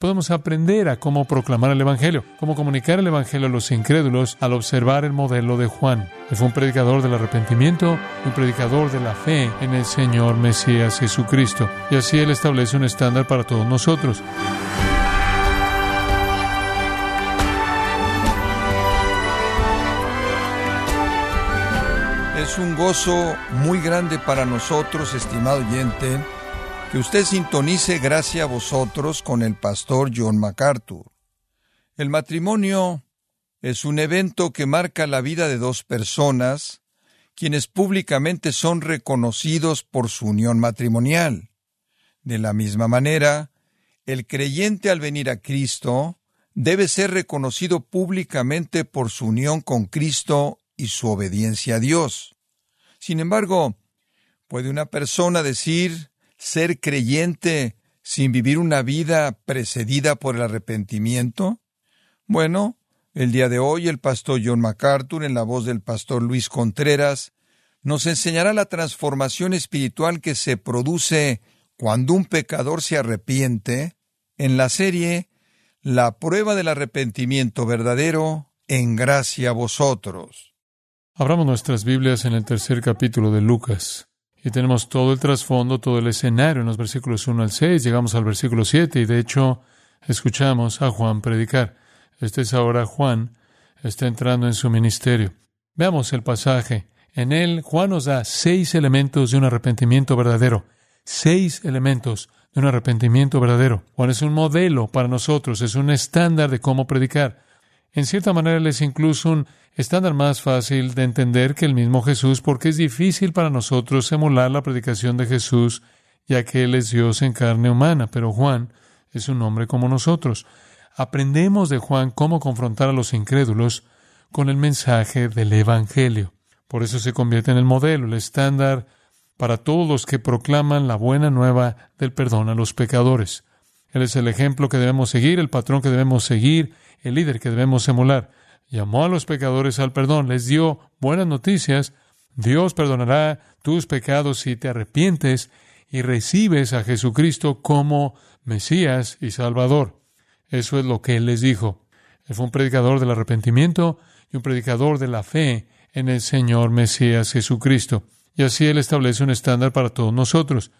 Podemos aprender a cómo proclamar el Evangelio, cómo comunicar el Evangelio a los incrédulos al observar el modelo de Juan. Él fue un predicador del arrepentimiento, un predicador de la fe en el Señor Mesías Jesucristo. Y así Él establece un estándar para todos nosotros. Es un gozo muy grande para nosotros, estimado oyente que usted sintonice gracias a vosotros con el pastor John MacArthur. El matrimonio es un evento que marca la vida de dos personas, quienes públicamente son reconocidos por su unión matrimonial. De la misma manera, el creyente al venir a Cristo debe ser reconocido públicamente por su unión con Cristo y su obediencia a Dios. Sin embargo, ¿puede una persona decir ser creyente sin vivir una vida precedida por el arrepentimiento? Bueno, el día de hoy el pastor John MacArthur, en la voz del pastor Luis Contreras, nos enseñará la transformación espiritual que se produce cuando un pecador se arrepiente en la serie La prueba del arrepentimiento verdadero en gracia a vosotros. Abramos nuestras Biblias en el tercer capítulo de Lucas. Y tenemos todo el trasfondo, todo el escenario en los versículos 1 al 6. Llegamos al versículo 7 y de hecho escuchamos a Juan predicar. Este es ahora Juan, está entrando en su ministerio. Veamos el pasaje. En él Juan nos da seis elementos de un arrepentimiento verdadero. Seis elementos de un arrepentimiento verdadero. Juan es un modelo para nosotros, es un estándar de cómo predicar. En cierta manera, él es incluso un estándar más fácil de entender que el mismo Jesús, porque es difícil para nosotros emular la predicación de Jesús, ya que Él es Dios en carne humana, pero Juan es un hombre como nosotros. Aprendemos de Juan cómo confrontar a los incrédulos con el mensaje del Evangelio. Por eso se convierte en el modelo, el estándar para todos los que proclaman la buena nueva del perdón a los pecadores. Él es el ejemplo que debemos seguir, el patrón que debemos seguir, el líder que debemos emular. Llamó a los pecadores al perdón, les dio buenas noticias. Dios perdonará tus pecados si te arrepientes y recibes a Jesucristo como Mesías y Salvador. Eso es lo que Él les dijo. Él fue un predicador del arrepentimiento y un predicador de la fe en el Señor Mesías Jesucristo. Y así Él establece un estándar para todos nosotros.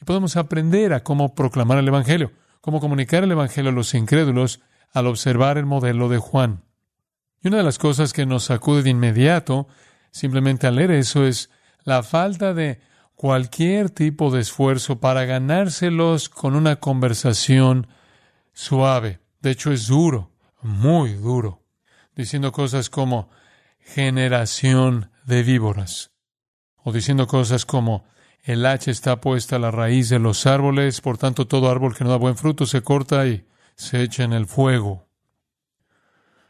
Y podemos aprender a cómo proclamar el Evangelio, cómo comunicar el Evangelio a los incrédulos al observar el modelo de Juan. Y una de las cosas que nos sacude de inmediato, simplemente al leer eso, es la falta de cualquier tipo de esfuerzo para ganárselos con una conversación suave. De hecho, es duro, muy duro, diciendo cosas como generación de víboras, o diciendo cosas como el hacha está puesta a la raíz de los árboles, por tanto todo árbol que no da buen fruto se corta y se echa en el fuego.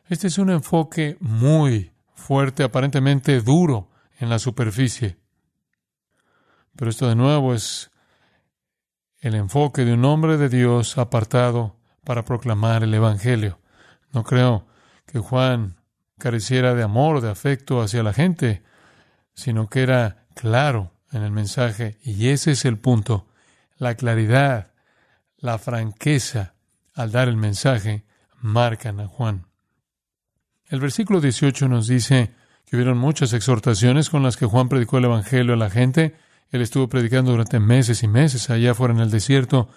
Este es un enfoque muy fuerte, aparentemente duro en la superficie. Pero esto de nuevo es el enfoque de un hombre de Dios apartado para proclamar el Evangelio. No creo que Juan careciera de amor de afecto hacia la gente, sino que era claro en el mensaje. Y ese es el punto, la claridad, la franqueza al dar el mensaje, marcan a Juan. El versículo 18 nos dice que hubieron muchas exhortaciones con las que Juan predicó el Evangelio a la gente. Él estuvo predicando durante meses y meses allá fuera en el desierto.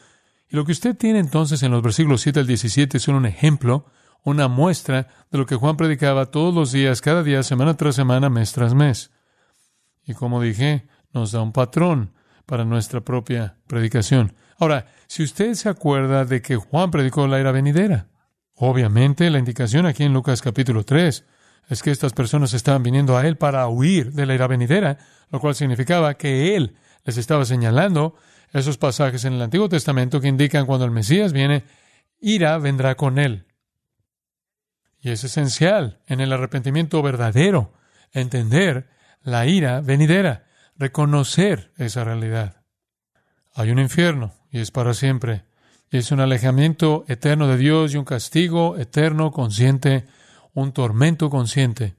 Y lo que usted tiene entonces en los versículos 7 al 17 son un ejemplo, una muestra de lo que Juan predicaba todos los días, cada día, semana tras semana, mes tras mes. Y como dije, nos da un patrón para nuestra propia predicación. Ahora, si usted se acuerda de que Juan predicó la era venidera, obviamente la indicación aquí en Lucas capítulo 3 es que estas personas estaban viniendo a él para huir de la era venidera, lo cual significaba que él les estaba señalando esos pasajes en el Antiguo Testamento que indican cuando el Mesías viene, ira vendrá con él. Y es esencial en el arrepentimiento verdadero entender la ira venidera, reconocer esa realidad. Hay un infierno y es para siempre. Y es un alejamiento eterno de Dios y un castigo eterno consciente, un tormento consciente.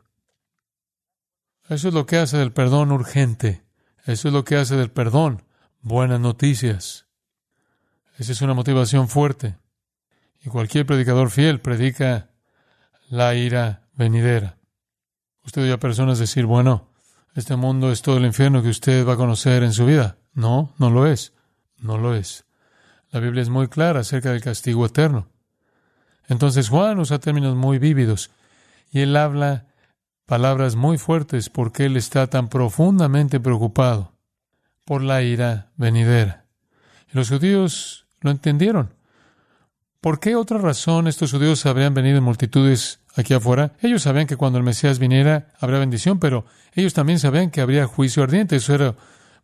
Eso es lo que hace del perdón urgente. Eso es lo que hace del perdón buenas noticias. Esa es una motivación fuerte. Y cualquier predicador fiel predica la ira venidera. Usted oye a personas decir, bueno, este mundo es todo el infierno que usted va a conocer en su vida. No, no lo es. No lo es. La Biblia es muy clara acerca del castigo eterno. Entonces Juan usa términos muy vívidos y él habla palabras muy fuertes porque él está tan profundamente preocupado por la ira venidera. Y los judíos lo entendieron. ¿Por qué otra razón estos judíos habrían venido en multitudes aquí afuera? Ellos sabían que cuando el Mesías viniera habría bendición, pero ellos también sabían que habría juicio ardiente. Eso era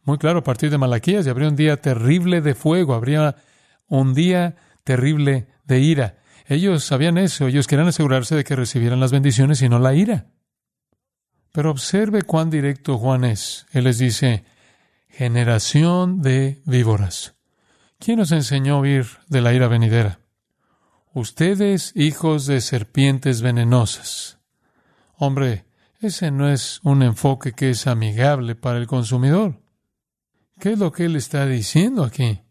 muy claro a partir de Malaquías, y habría un día terrible de fuego, habría un día terrible de ira. Ellos sabían eso, ellos querían asegurarse de que recibieran las bendiciones y no la ira. Pero observe cuán directo Juan es. Él les dice, generación de víboras. ¿Quién nos enseñó a huir de la ira venidera? Ustedes, hijos de serpientes venenosas. Hombre, ese no es un enfoque que es amigable para el consumidor. ¿Qué es lo que él está diciendo aquí?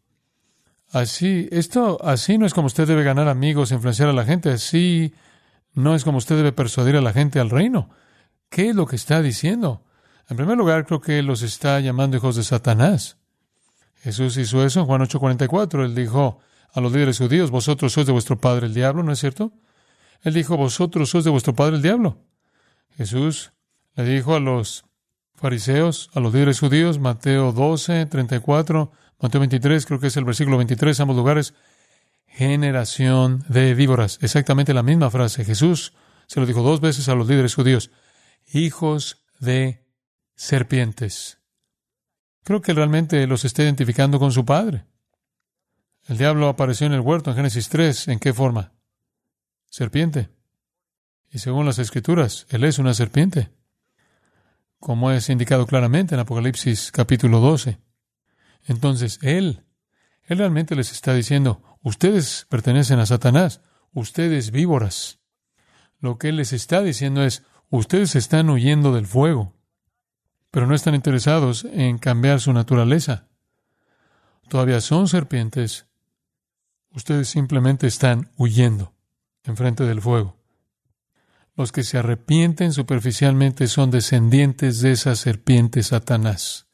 Así, esto, así no es como usted debe ganar amigos, influenciar a la gente, así no es como usted debe persuadir a la gente al reino. ¿Qué es lo que está diciendo? En primer lugar, creo que los está llamando hijos de Satanás. Jesús hizo eso en Juan 8:44. Él dijo a los líderes judíos, vosotros sois de vuestro padre el diablo, ¿no es cierto? Él dijo, vosotros sois de vuestro padre el diablo. Jesús le dijo a los fariseos, a los líderes judíos, Mateo 12, 34, Mateo 23, creo que es el versículo 23, ambos lugares, generación de víboras. Exactamente la misma frase. Jesús se lo dijo dos veces a los líderes judíos, hijos de serpientes. Creo que realmente los está identificando con su padre. El diablo apareció en el huerto en Génesis 3. ¿En qué forma? Serpiente. Y según las escrituras, él es una serpiente. Como es indicado claramente en Apocalipsis capítulo 12. Entonces, él, él realmente les está diciendo, ustedes pertenecen a Satanás, ustedes víboras. Lo que él les está diciendo es, ustedes están huyendo del fuego, pero no están interesados en cambiar su naturaleza. Todavía son serpientes, Ustedes simplemente están huyendo enfrente del fuego. Los que se arrepienten superficialmente son descendientes de esa serpiente Satanás.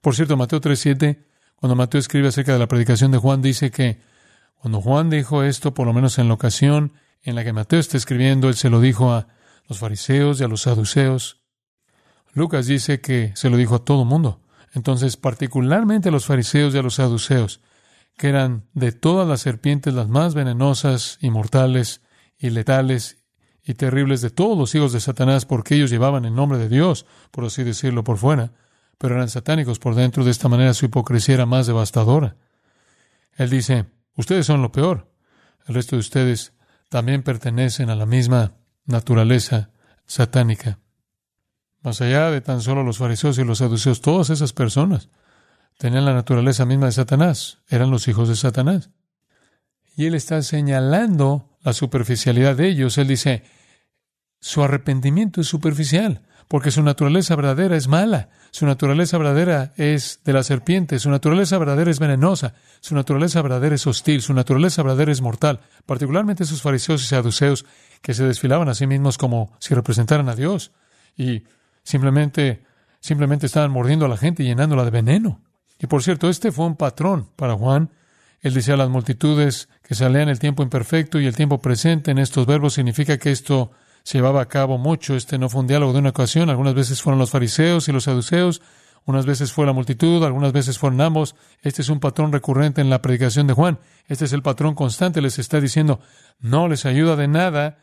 Por cierto, Mateo 3.7, cuando Mateo escribe acerca de la predicación de Juan, dice que cuando Juan dijo esto, por lo menos en la ocasión en la que Mateo está escribiendo, él se lo dijo a los fariseos y a los saduceos. Lucas dice que se lo dijo a todo mundo. Entonces, particularmente a los fariseos y a los saduceos que eran de todas las serpientes las más venenosas y mortales y letales y terribles de todos los hijos de Satanás, porque ellos llevaban el nombre de Dios, por así decirlo, por fuera, pero eran satánicos por dentro. De esta manera su hipocresía era más devastadora. Él dice, ustedes son lo peor. El resto de ustedes también pertenecen a la misma naturaleza satánica. Más allá de tan solo los fariseos y los saduceos, todas esas personas tenían la naturaleza misma de Satanás, eran los hijos de Satanás. Y él está señalando la superficialidad de ellos. Él dice, su arrepentimiento es superficial, porque su naturaleza verdadera es mala, su naturaleza verdadera es de la serpiente, su naturaleza verdadera es venenosa, su naturaleza verdadera es hostil, su naturaleza verdadera es mortal, particularmente esos fariseos y saduceos que se desfilaban a sí mismos como si representaran a Dios y simplemente, simplemente estaban mordiendo a la gente y llenándola de veneno. Y por cierto, este fue un patrón para Juan. Él decía a las multitudes que se lean el tiempo imperfecto y el tiempo presente en estos verbos significa que esto se llevaba a cabo mucho. Este no fue un diálogo de una ocasión. Algunas veces fueron los fariseos y los saduceos, unas veces fue la multitud, algunas veces fueron ambos. Este es un patrón recurrente en la predicación de Juan. Este es el patrón constante. Les está diciendo, no les ayuda de nada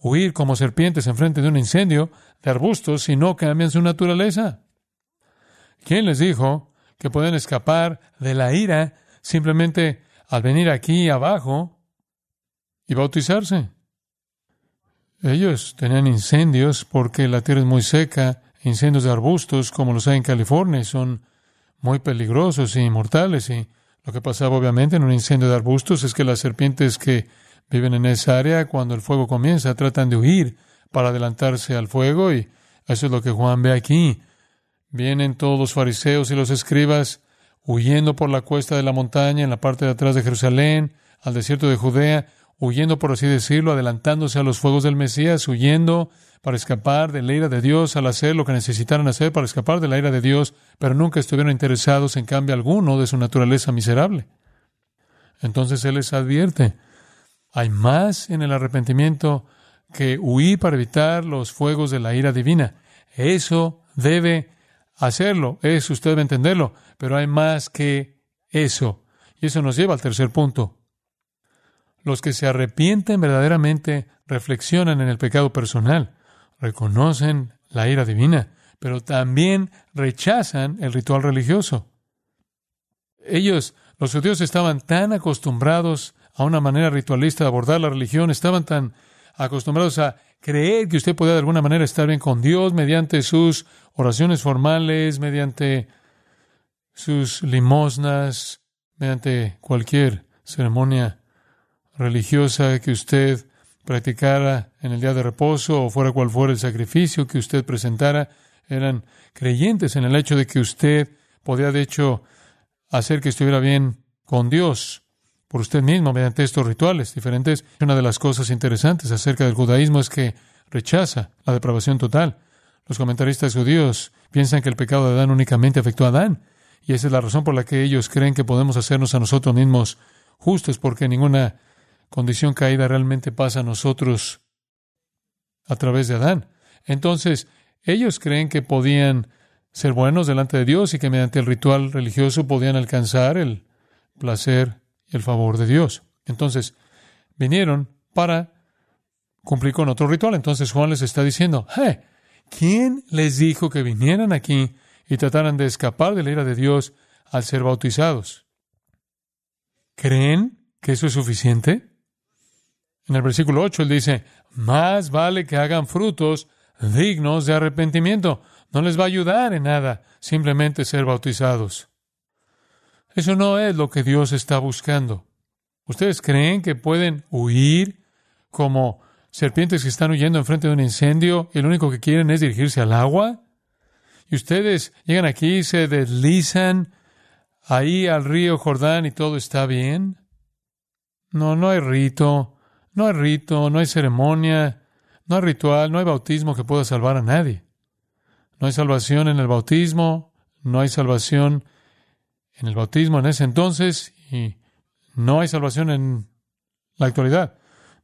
huir como serpientes en frente de un incendio de arbustos si no cambian su naturaleza. ¿Quién les dijo que pueden escapar de la ira simplemente al venir aquí abajo y bautizarse. Ellos tenían incendios porque la tierra es muy seca, incendios de arbustos como los hay en California y son muy peligrosos y mortales. Y lo que pasaba obviamente en un incendio de arbustos es que las serpientes que viven en esa área, cuando el fuego comienza, tratan de huir para adelantarse al fuego y eso es lo que Juan ve aquí. Vienen todos los fariseos y los escribas huyendo por la cuesta de la montaña en la parte de atrás de Jerusalén, al desierto de Judea, huyendo, por así decirlo, adelantándose a los fuegos del Mesías, huyendo para escapar de la ira de Dios al hacer lo que necesitaran hacer para escapar de la ira de Dios, pero nunca estuvieron interesados en cambio alguno de su naturaleza miserable. Entonces Él les advierte, hay más en el arrepentimiento que huir para evitar los fuegos de la ira divina. Eso debe hacerlo, eso usted debe entenderlo, pero hay más que eso. Y eso nos lleva al tercer punto. Los que se arrepienten verdaderamente reflexionan en el pecado personal, reconocen la ira divina, pero también rechazan el ritual religioso. Ellos, los judíos, estaban tan acostumbrados a una manera ritualista de abordar la religión, estaban tan acostumbrados a creer que usted podía de alguna manera estar bien con Dios mediante sus oraciones formales, mediante sus limosnas, mediante cualquier ceremonia religiosa que usted practicara en el día de reposo o fuera cual fuera el sacrificio que usted presentara, eran creyentes en el hecho de que usted podía de hecho hacer que estuviera bien con Dios por usted mismo mediante estos rituales diferentes. Una de las cosas interesantes acerca del judaísmo es que rechaza la depravación total. Los comentaristas judíos piensan que el pecado de Adán únicamente afectó a Adán, y esa es la razón por la que ellos creen que podemos hacernos a nosotros mismos justos, porque ninguna condición caída realmente pasa a nosotros a través de Adán. Entonces, ellos creen que podían ser buenos delante de Dios y que mediante el ritual religioso podían alcanzar el placer el favor de Dios. Entonces, vinieron para cumplir con otro ritual. Entonces Juan les está diciendo, ¿quién les dijo que vinieran aquí y trataran de escapar de la ira de Dios al ser bautizados? ¿Creen que eso es suficiente? En el versículo 8 él dice, más vale que hagan frutos dignos de arrepentimiento. No les va a ayudar en nada simplemente ser bautizados. Eso no es lo que Dios está buscando. ¿Ustedes creen que pueden huir como serpientes que están huyendo enfrente de un incendio y lo único que quieren es dirigirse al agua? Y ustedes llegan aquí se deslizan ahí al río Jordán y todo está bien. No, no hay rito, no hay rito, no hay ceremonia, no hay ritual, no hay bautismo que pueda salvar a nadie. No hay salvación en el bautismo, no hay salvación en el bautismo en ese entonces y no hay salvación en la actualidad.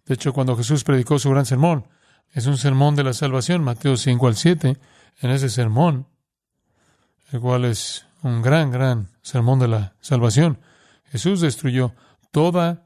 De hecho, cuando Jesús predicó su gran sermón, es un sermón de la salvación, Mateo 5 al 7, en ese sermón, el cual es un gran, gran sermón de la salvación, Jesús destruyó toda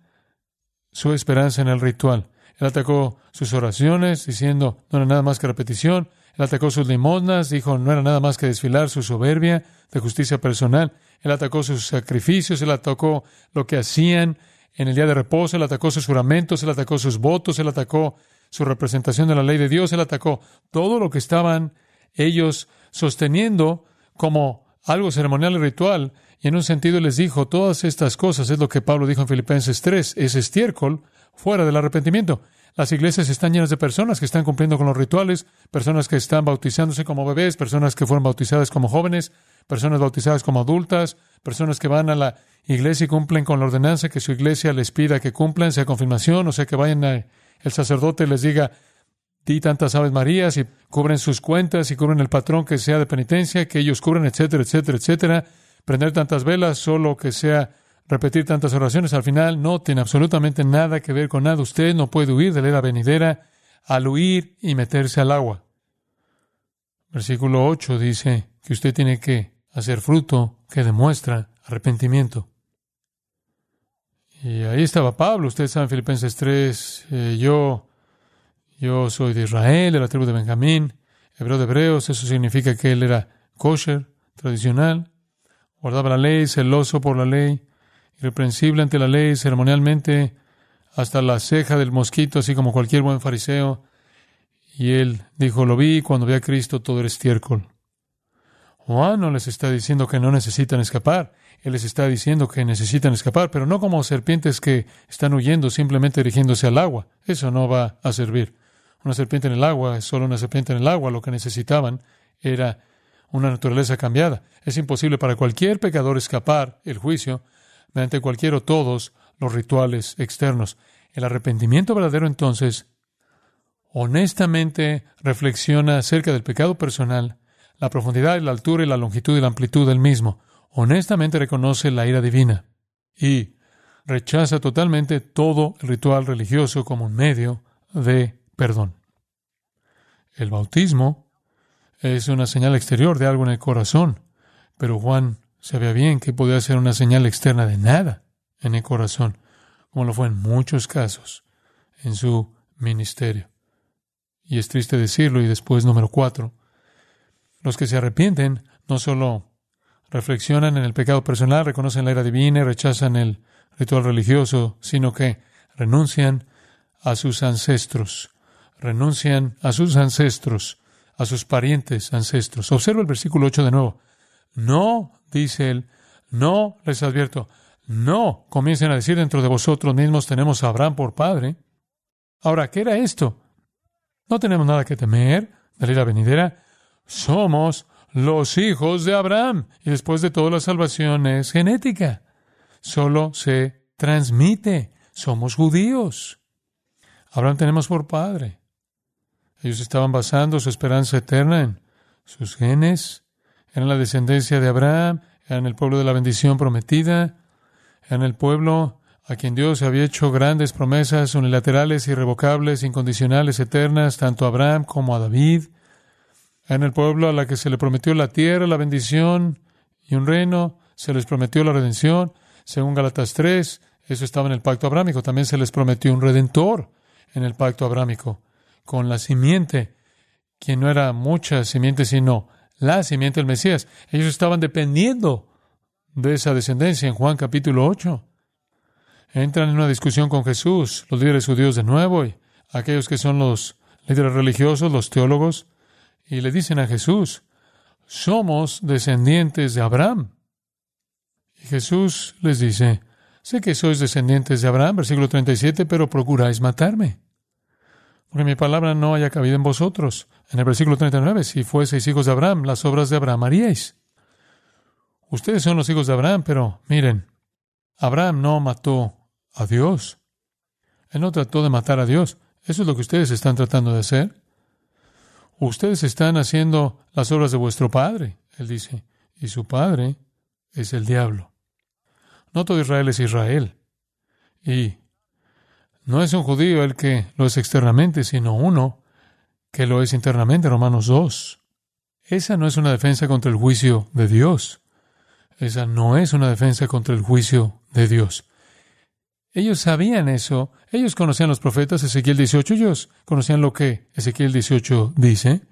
su esperanza en el ritual. Él atacó sus oraciones diciendo no era nada más que repetición. Él atacó sus limosnas, dijo no era nada más que desfilar su soberbia de justicia personal. Él atacó sus sacrificios, él atacó lo que hacían en el día de reposo, él atacó sus juramentos, él atacó sus votos, él atacó su representación de la ley de Dios, él atacó todo lo que estaban ellos sosteniendo como algo ceremonial y ritual y en un sentido les dijo, todas estas cosas es lo que Pablo dijo en Filipenses 3, es estiércol fuera del arrepentimiento. Las iglesias están llenas de personas que están cumpliendo con los rituales, personas que están bautizándose como bebés, personas que fueron bautizadas como jóvenes, personas bautizadas como adultas, personas que van a la iglesia y cumplen con la ordenanza que su iglesia les pida que cumplan, sea confirmación, o sea que vayan a, el sacerdote les diga, di tantas aves marías y cubren sus cuentas y cubren el patrón que sea de penitencia, que ellos cubren, etcétera, etcétera, etcétera. Prender tantas velas, solo que sea repetir tantas oraciones, al final no tiene absolutamente nada que ver con nada. Usted no puede huir de la era venidera al huir y meterse al agua. Versículo 8 dice que usted tiene que hacer fruto que demuestra arrepentimiento. Y ahí estaba Pablo, ustedes saben, Filipenses 3, eh, yo, yo soy de Israel, de la tribu de Benjamín, hebreo de hebreos, eso significa que él era kosher, tradicional, guardaba la ley, celoso por la ley, irreprensible ante la ley, ceremonialmente, hasta la ceja del mosquito, así como cualquier buen fariseo. Y él dijo, lo vi, cuando vi a Cristo todo era estiércol. Juan no les está diciendo que no necesitan escapar, él les está diciendo que necesitan escapar, pero no como serpientes que están huyendo simplemente dirigiéndose al agua. Eso no va a servir. Una serpiente en el agua es solo una serpiente en el agua. Lo que necesitaban era una naturaleza cambiada. Es imposible para cualquier pecador escapar el juicio mediante cualquiera o todos los rituales externos. El arrepentimiento verdadero entonces honestamente reflexiona acerca del pecado personal, la profundidad la altura y la longitud y la amplitud del mismo. Honestamente reconoce la ira divina y rechaza totalmente todo el ritual religioso como un medio de perdón. El bautismo es una señal exterior de algo en el corazón, pero Juan sabía bien que podía ser una señal externa de nada en el corazón, como lo fue en muchos casos en su ministerio. Y es triste decirlo, y después número cuatro, los que se arrepienten no solo reflexionan en el pecado personal, reconocen la ira divina y rechazan el ritual religioso, sino que renuncian a sus ancestros, renuncian a sus ancestros, a sus parientes ancestros. Observa el versículo 8 de nuevo. No, dice él, no les advierto, no comiencen a decir dentro de vosotros mismos tenemos a Abraham por padre. Ahora, ¿qué era esto? No tenemos nada que temer de la venidera. Somos los hijos de Abraham. Y después de todo, la salvación es genética. Solo se transmite. Somos judíos. Abraham tenemos por padre. Ellos estaban basando su esperanza eterna en sus genes, eran la descendencia de Abraham, eran el pueblo de la bendición prometida, eran el pueblo a quien Dios había hecho grandes promesas unilaterales, irrevocables, incondicionales, eternas, tanto a Abraham como a David. En el pueblo a la que se le prometió la tierra, la bendición y un reino, se les prometió la redención. Según Galatas 3, eso estaba en el pacto abrámico. También se les prometió un redentor en el pacto abrámico, con la simiente, quien no era mucha simiente, sino la simiente del Mesías. Ellos estaban dependiendo de esa descendencia en Juan capítulo 8 entran en una discusión con Jesús, los líderes judíos de nuevo y aquellos que son los líderes religiosos, los teólogos, y le dicen a Jesús, somos descendientes de Abraham. Y Jesús les dice, sé que sois descendientes de Abraham, versículo 37, pero procuráis matarme. Porque mi palabra no haya cabido en vosotros. En el versículo 39, si fueseis hijos de Abraham, las obras de Abraham haríais. Ustedes son los hijos de Abraham, pero miren, Abraham no mató a Dios. Él no trató de matar a Dios. Eso es lo que ustedes están tratando de hacer. Ustedes están haciendo las obras de vuestro padre, él dice, y su padre es el diablo. No todo Israel es Israel. Y no es un judío el que lo es externamente, sino uno que lo es internamente, Romanos 2. Esa no es una defensa contra el juicio de Dios. Esa no es una defensa contra el juicio de Dios. Ellos sabían eso. Ellos conocían los profetas, Ezequiel 18. Ellos conocían lo que Ezequiel 18 dice,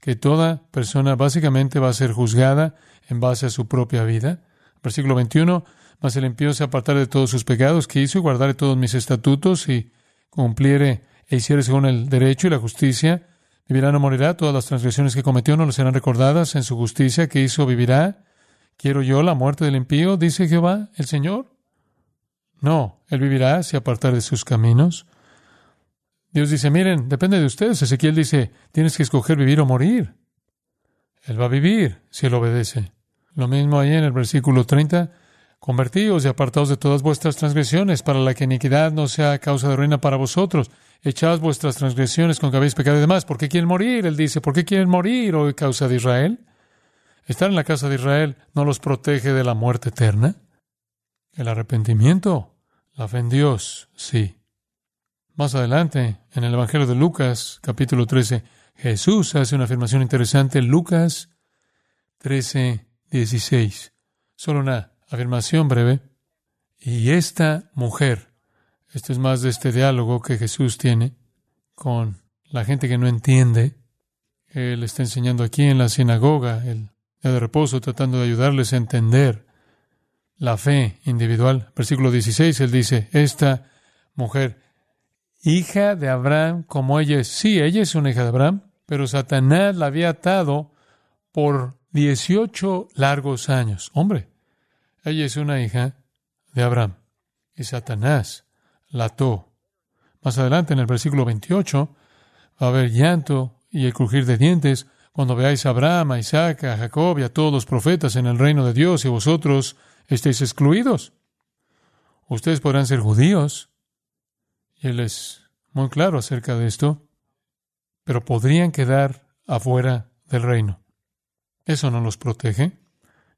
que toda persona básicamente va a ser juzgada en base a su propia vida. Versículo 21, mas el impío se apartare de todos sus pecados que hizo y guardare todos mis estatutos y cumpliere e hiciere según el derecho y la justicia, vivirá no morirá, todas las transgresiones que cometió no le serán recordadas, en su justicia que hizo vivirá. ¿Quiero yo la muerte del impío? dice Jehová, el Señor. No, él vivirá si apartar de sus caminos. Dios dice, miren, depende de ustedes. Ezequiel dice, tienes que escoger vivir o morir. Él va a vivir si él obedece. Lo mismo ahí en el versículo 30. Convertíos y apartaos de todas vuestras transgresiones, para la que iniquidad no sea causa de ruina para vosotros. Echad vuestras transgresiones con que habéis pecado y demás. ¿Por qué quieren morir? Él dice, ¿por qué quieren morir, oh causa de Israel? Estar en la casa de Israel no los protege de la muerte eterna. El arrepentimiento, la fe en Dios, sí. Más adelante, en el Evangelio de Lucas, capítulo 13, Jesús hace una afirmación interesante. Lucas 13, 16. Solo una afirmación breve. Y esta mujer, esto es más de este diálogo que Jesús tiene con la gente que no entiende. Él está enseñando aquí en la sinagoga, el día de reposo, tratando de ayudarles a entender la fe individual. Versículo 16, él dice, esta mujer, hija de Abraham como ella es. Sí, ella es una hija de Abraham, pero Satanás la había atado por 18 largos años. Hombre, ella es una hija de Abraham. Y Satanás la ató. Más adelante, en el versículo 28, va a haber llanto y el crujir de dientes cuando veáis a Abraham, a Isaac, a Jacob y a todos los profetas en el reino de Dios y vosotros estéis excluidos. Ustedes podrán ser judíos Y él es muy claro acerca de esto, pero podrían quedar afuera del reino. ¿Eso no los protege?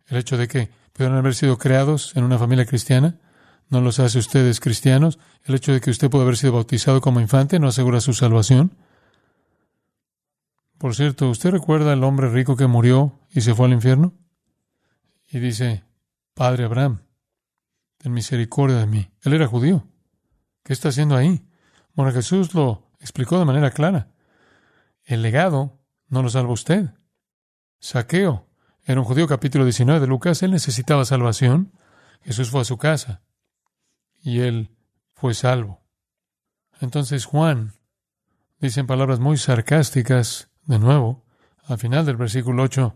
El hecho de que puedan haber sido creados en una familia cristiana no los hace ustedes cristianos. El hecho de que usted pueda haber sido bautizado como infante no asegura su salvación. Por cierto, ¿usted recuerda al hombre rico que murió y se fue al infierno? Y dice, Padre Abraham, ten misericordia de mí. Él era judío. ¿Qué está haciendo ahí? Bueno, Jesús lo explicó de manera clara. El legado no lo salva usted. Saqueo era un judío, capítulo 19 de Lucas. Él necesitaba salvación. Jesús fue a su casa y él fue salvo. Entonces Juan dice en palabras muy sarcásticas, de nuevo, al final del versículo 8,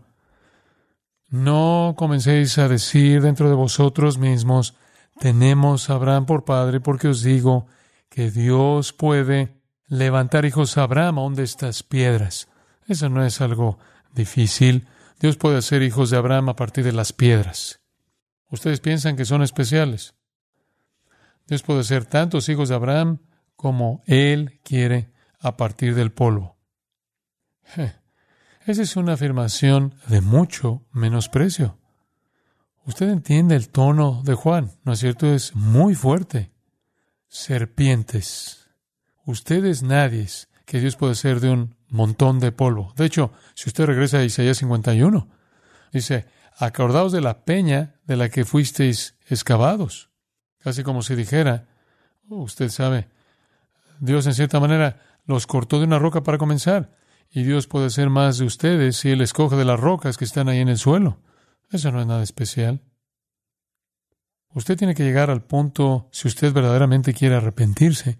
no comencéis a decir dentro de vosotros mismos, tenemos a Abraham por padre, porque os digo que Dios puede levantar hijos a Abraham aún de estas piedras. Eso no es algo difícil. Dios puede hacer hijos de Abraham a partir de las piedras. Ustedes piensan que son especiales. Dios puede hacer tantos hijos de Abraham como Él quiere a partir del polvo. Esa es una afirmación de mucho menosprecio. Usted entiende el tono de Juan, ¿no es cierto? Es muy fuerte. Serpientes. Ustedes nadie que Dios puede ser de un montón de polvo. De hecho, si usted regresa a Isaías 51, dice, acordaos de la peña de la que fuisteis excavados. Casi como si dijera, oh, usted sabe, Dios en cierta manera los cortó de una roca para comenzar. Y Dios puede ser más de ustedes si Él escoge de las rocas que están ahí en el suelo. Eso no es nada especial. Usted tiene que llegar al punto, si usted verdaderamente quiere arrepentirse,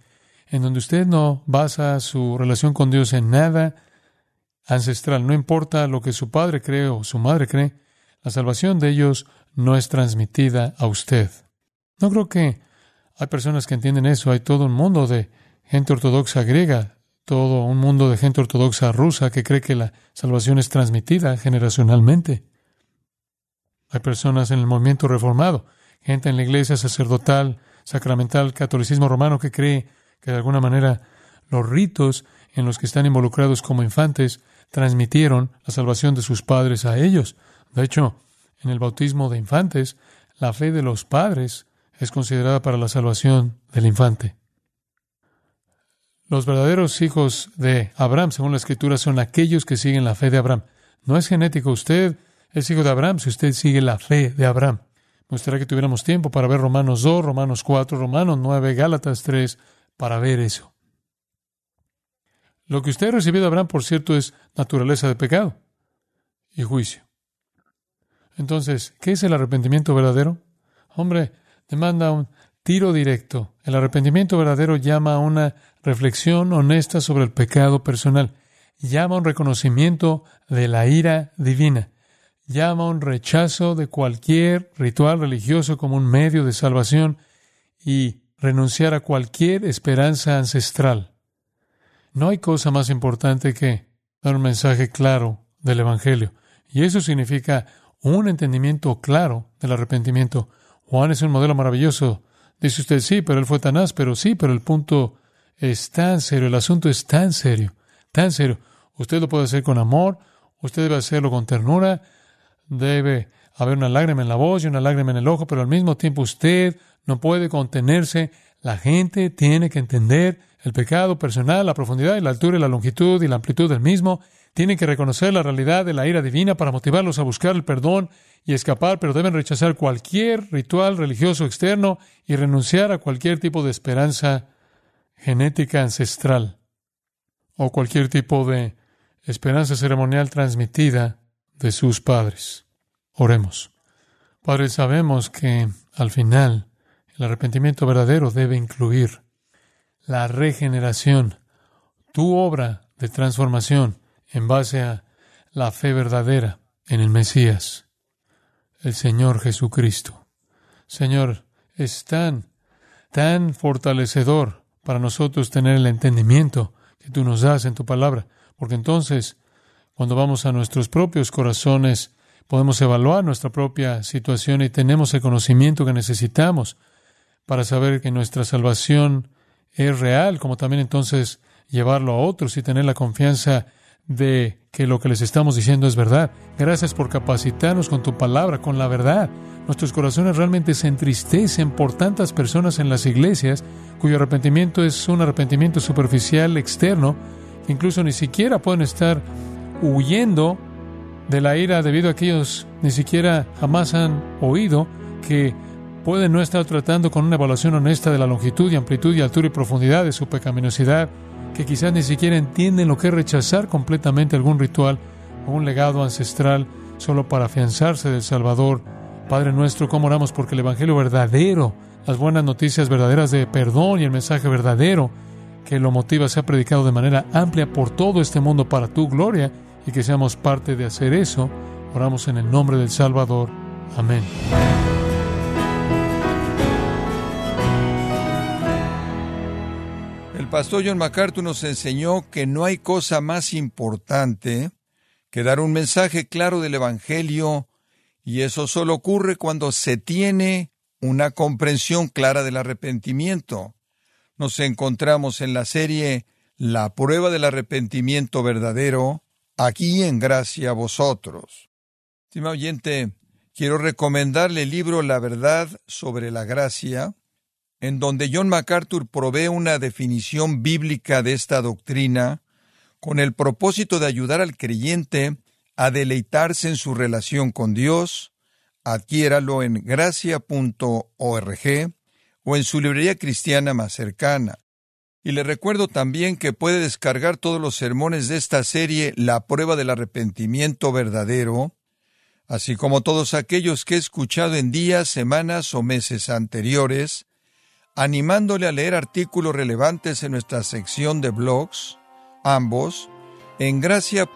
en donde usted no basa su relación con Dios en nada ancestral. No importa lo que su padre cree o su madre cree, la salvación de ellos no es transmitida a usted. No creo que hay personas que entienden eso. Hay todo un mundo de gente ortodoxa griega todo un mundo de gente ortodoxa rusa que cree que la salvación es transmitida generacionalmente. Hay personas en el movimiento reformado, gente en la iglesia sacerdotal, sacramental, catolicismo romano que cree que de alguna manera los ritos en los que están involucrados como infantes transmitieron la salvación de sus padres a ellos. De hecho, en el bautismo de infantes, la fe de los padres es considerada para la salvación del infante. Los verdaderos hijos de Abraham, según la Escritura, son aquellos que siguen la fe de Abraham. No es genético. Usted es hijo de Abraham si usted sigue la fe de Abraham. Me gustaría que tuviéramos tiempo para ver Romanos 2, Romanos 4, Romanos 9, Gálatas 3, para ver eso. Lo que usted ha recibido Abraham, por cierto, es naturaleza de pecado y juicio. Entonces, ¿qué es el arrepentimiento verdadero? Hombre, demanda un tiro directo. El arrepentimiento verdadero llama a una reflexión honesta sobre el pecado personal. Llama a un reconocimiento de la ira divina. Llama a un rechazo de cualquier ritual religioso como un medio de salvación y renunciar a cualquier esperanza ancestral. No hay cosa más importante que dar un mensaje claro del Evangelio. Y eso significa un entendimiento claro del arrepentimiento. Juan es un modelo maravilloso Dice usted, sí, pero él fue tan áspero, sí, pero el punto es tan serio, el asunto es tan serio, tan serio. Usted lo puede hacer con amor, usted debe hacerlo con ternura, debe haber una lágrima en la voz y una lágrima en el ojo, pero al mismo tiempo usted no puede contenerse. La gente tiene que entender el pecado personal, la profundidad y la altura y la longitud y la amplitud del mismo. Tienen que reconocer la realidad de la ira divina para motivarlos a buscar el perdón y escapar, pero deben rechazar cualquier ritual religioso externo y renunciar a cualquier tipo de esperanza genética ancestral o cualquier tipo de esperanza ceremonial transmitida de sus padres. Oremos. Padre, sabemos que al final el arrepentimiento verdadero debe incluir la regeneración, tu obra de transformación en base a la fe verdadera en el Mesías, el Señor Jesucristo. Señor, es tan, tan fortalecedor para nosotros tener el entendimiento que tú nos das en tu palabra, porque entonces, cuando vamos a nuestros propios corazones, podemos evaluar nuestra propia situación y tenemos el conocimiento que necesitamos para saber que nuestra salvación es real, como también entonces llevarlo a otros y tener la confianza de que lo que les estamos diciendo es verdad. Gracias por capacitarnos con tu palabra, con la verdad. Nuestros corazones realmente se entristecen por tantas personas en las iglesias cuyo arrepentimiento es un arrepentimiento superficial externo, incluso ni siquiera pueden estar huyendo de la ira debido a que ellos ni siquiera jamás han oído que pueden no estar tratando con una evaluación honesta de la longitud y amplitud y altura y profundidad de su pecaminosidad, que quizás ni siquiera entienden lo que es rechazar completamente algún ritual o un legado ancestral solo para afianzarse del Salvador. Padre nuestro, ¿cómo oramos porque el Evangelio verdadero, las buenas noticias verdaderas de perdón y el mensaje verdadero que lo motiva sea predicado de manera amplia por todo este mundo para tu gloria y que seamos parte de hacer eso? Oramos en el nombre del Salvador. Amén. El pastor John MacArthur nos enseñó que no hay cosa más importante que dar un mensaje claro del Evangelio, y eso solo ocurre cuando se tiene una comprensión clara del arrepentimiento. Nos encontramos en la serie La prueba del arrepentimiento verdadero, aquí en gracia vosotros. Estimado oyente, quiero recomendarle el libro La verdad sobre la gracia, en donde John MacArthur provee una definición bíblica de esta doctrina con el propósito de ayudar al creyente a deleitarse en su relación con Dios, adquiéralo en gracia.org o en su librería cristiana más cercana. Y le recuerdo también que puede descargar todos los sermones de esta serie La prueba del arrepentimiento verdadero, así como todos aquellos que he escuchado en días, semanas o meses anteriores, animándole a leer artículos relevantes en nuestra sección de blogs, ambos, en gracia.org.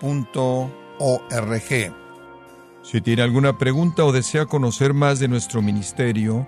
Si tiene alguna pregunta o desea conocer más de nuestro ministerio,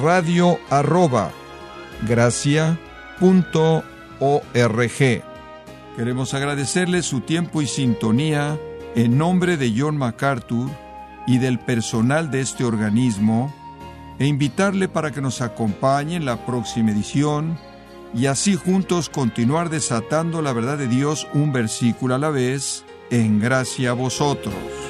radio arroba Queremos agradecerle su tiempo y sintonía en nombre de John MacArthur y del personal de este organismo e invitarle para que nos acompañe en la próxima edición y así juntos continuar desatando la verdad de Dios un versículo a la vez, en gracia a vosotros.